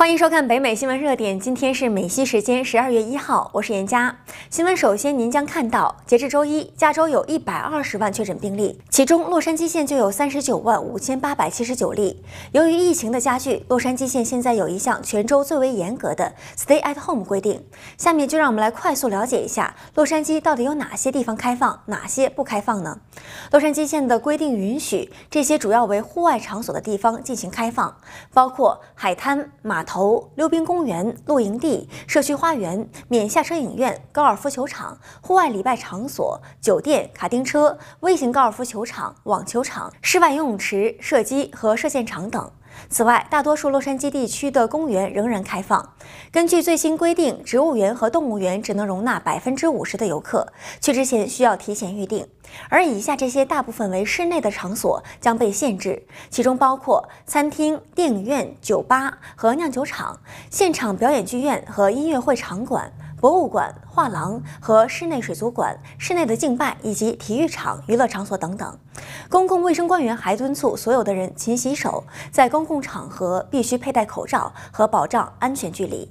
欢迎收看北美新闻热点。今天是美西时间十二月一号，我是严佳。新闻首先，您将看到，截至周一，加州有一百二十万确诊病例，其中洛杉矶县就有三十九万五千八百七十九例。由于疫情的加剧，洛杉矶县现在有一项全州最为严格的 “Stay at Home” 规定。下面就让我们来快速了解一下洛杉矶到底有哪些地方开放，哪些不开放呢？洛杉矶县的规定允许这些主要为户外场所的地方进行开放，包括海滩、码头。头溜冰公园、露营地、社区花园、免下车影院、高尔夫球场、户外礼拜场所、酒店、卡丁车、微型高尔夫球场、网球场、室外游泳池、射击和射箭场等。此外，大多数洛杉矶地区的公园仍然开放。根据最新规定，植物园和动物园只能容纳百分之五十的游客，去之前需要提前预订。而以下这些大部分为室内的场所将被限制，其中包括餐厅、电影院、酒吧和酿酒厂、现场表演剧院和音乐会场馆。博物馆、画廊和室内水族馆、室内的敬拜以及体育场、娱乐场所等等。公共卫生官员还敦促所有的人勤洗手，在公共场合必须佩戴口罩和保障安全距离。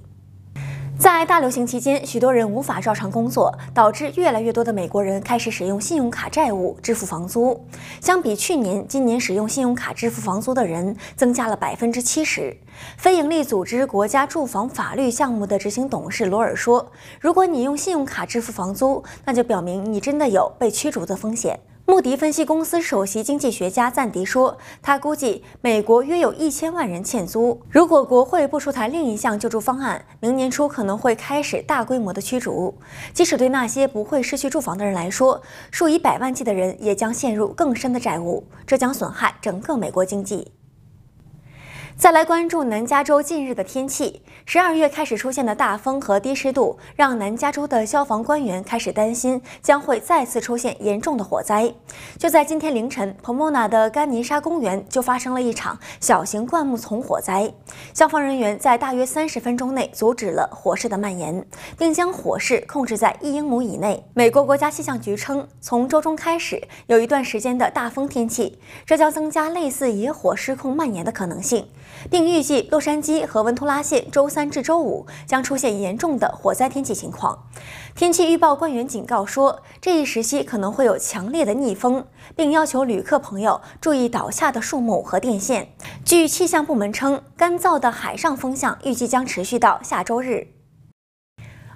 在大流行期间，许多人无法照常工作，导致越来越多的美国人开始使用信用卡债务支付房租。相比去年，今年使用信用卡支付房租的人增加了百分之七十。非营利组织国家住房法律项目的执行董事罗尔说：“如果你用信用卡支付房租，那就表明你真的有被驱逐的风险。”穆迪分析公司首席经济学家赞迪说：“他估计美国约有一千万人欠租。如果国会不出台另一项救助方案，明年初可能会开始大规模的驱逐。即使对那些不会失去住房的人来说，数以百万计的人也将陷入更深的债务，这将损害整个美国经济。”再来关注南加州近日的天气。十二月开始出现的大风和低湿度，让南加州的消防官员开始担心将会再次出现严重的火灾。就在今天凌晨，Pomona 的甘尼沙公园就发生了一场小型灌木丛火灾。消防人员在大约三十分钟内阻止了火势的蔓延，并将火势控制在一英亩以内。美国国家气象局称，从周中开始有一段时间的大风天气，这将增加类似野火失控蔓延的可能性。并预计洛杉矶和温图拉县周三至周五将出现严重的火灾天气情况。天气预报官员警告说，这一时期可能会有强烈的逆风，并要求旅客朋友注意倒下的树木和电线。据气象部门称，干燥的海上风向预计将持续到下周日。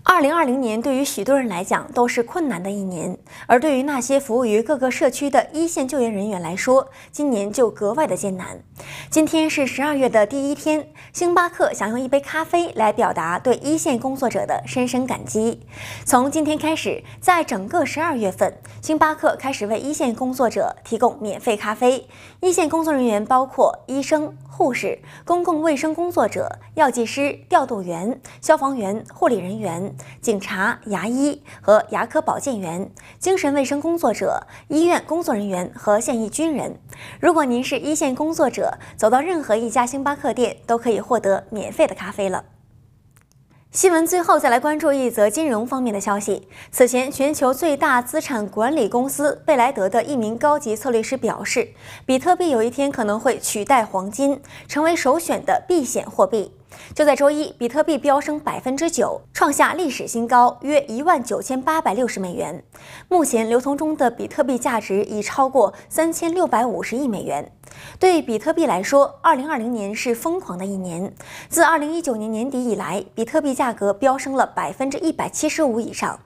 二零二零年对于许多人来讲都是困难的一年，而对于那些服务于各个社区的一线救援人员来说，今年就格外的艰难。今天是十二月的第一天，星巴克想用一杯咖啡来表达对一线工作者的深深感激。从今天开始，在整个十二月份，星巴克开始为一线工作者提供免费咖啡。一线工作人员包括医生、护士、公共卫生工作者、药剂师、调度员、消防员、护理人员警察、牙医和牙科保健员、精神卫生工作者、医院工作人员和现役军人。如果您是一线工作者，走到任何一家星巴克店都可以获得免费的咖啡了。新闻最后再来关注一则金融方面的消息。此前，全球最大资产管理公司贝莱德的一名高级策略师表示，比特币有一天可能会取代黄金，成为首选的避险货币。就在周一，比特币飙升百分之九，创下历史新高，约一万九千八百六十美元。目前流通中的比特币价值已超过三千六百五十亿美元。对比特币来说，二零二零年是疯狂的一年。自二零一九年年底以来，比特币价格飙升了百分之一百七十五以上。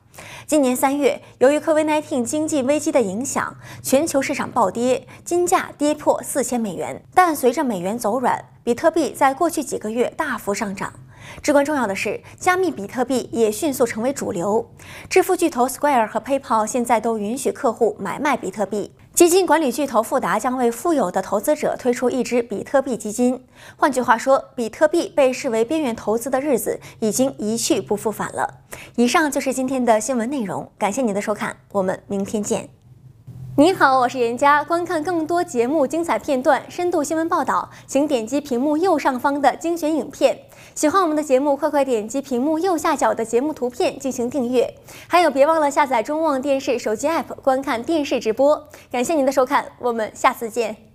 今年三月，由于 COVID-19 经济危机的影响，全球市场暴跌，金价跌破四千美元。但随着美元走软，比特币在过去几个月大幅上涨。至关重要的是，加密比特币也迅速成为主流。支付巨头 Square 和 PayPal 现在都允许客户买卖比特币。基金管理巨头富达将为富有的投资者推出一支比特币基金。换句话说，比特币被视为边缘投资的日子已经一去不复返了。以上就是今天的新闻内容，感谢您的收看，我们明天见。您好，我是严佳。观看更多节目精彩片段、深度新闻报道，请点击屏幕右上方的精选影片。喜欢我们的节目，快快点击屏幕右下角的节目图片进行订阅。还有，别忘了下载中望电视手机 APP 观看电视直播。感谢您的收看，我们下次见。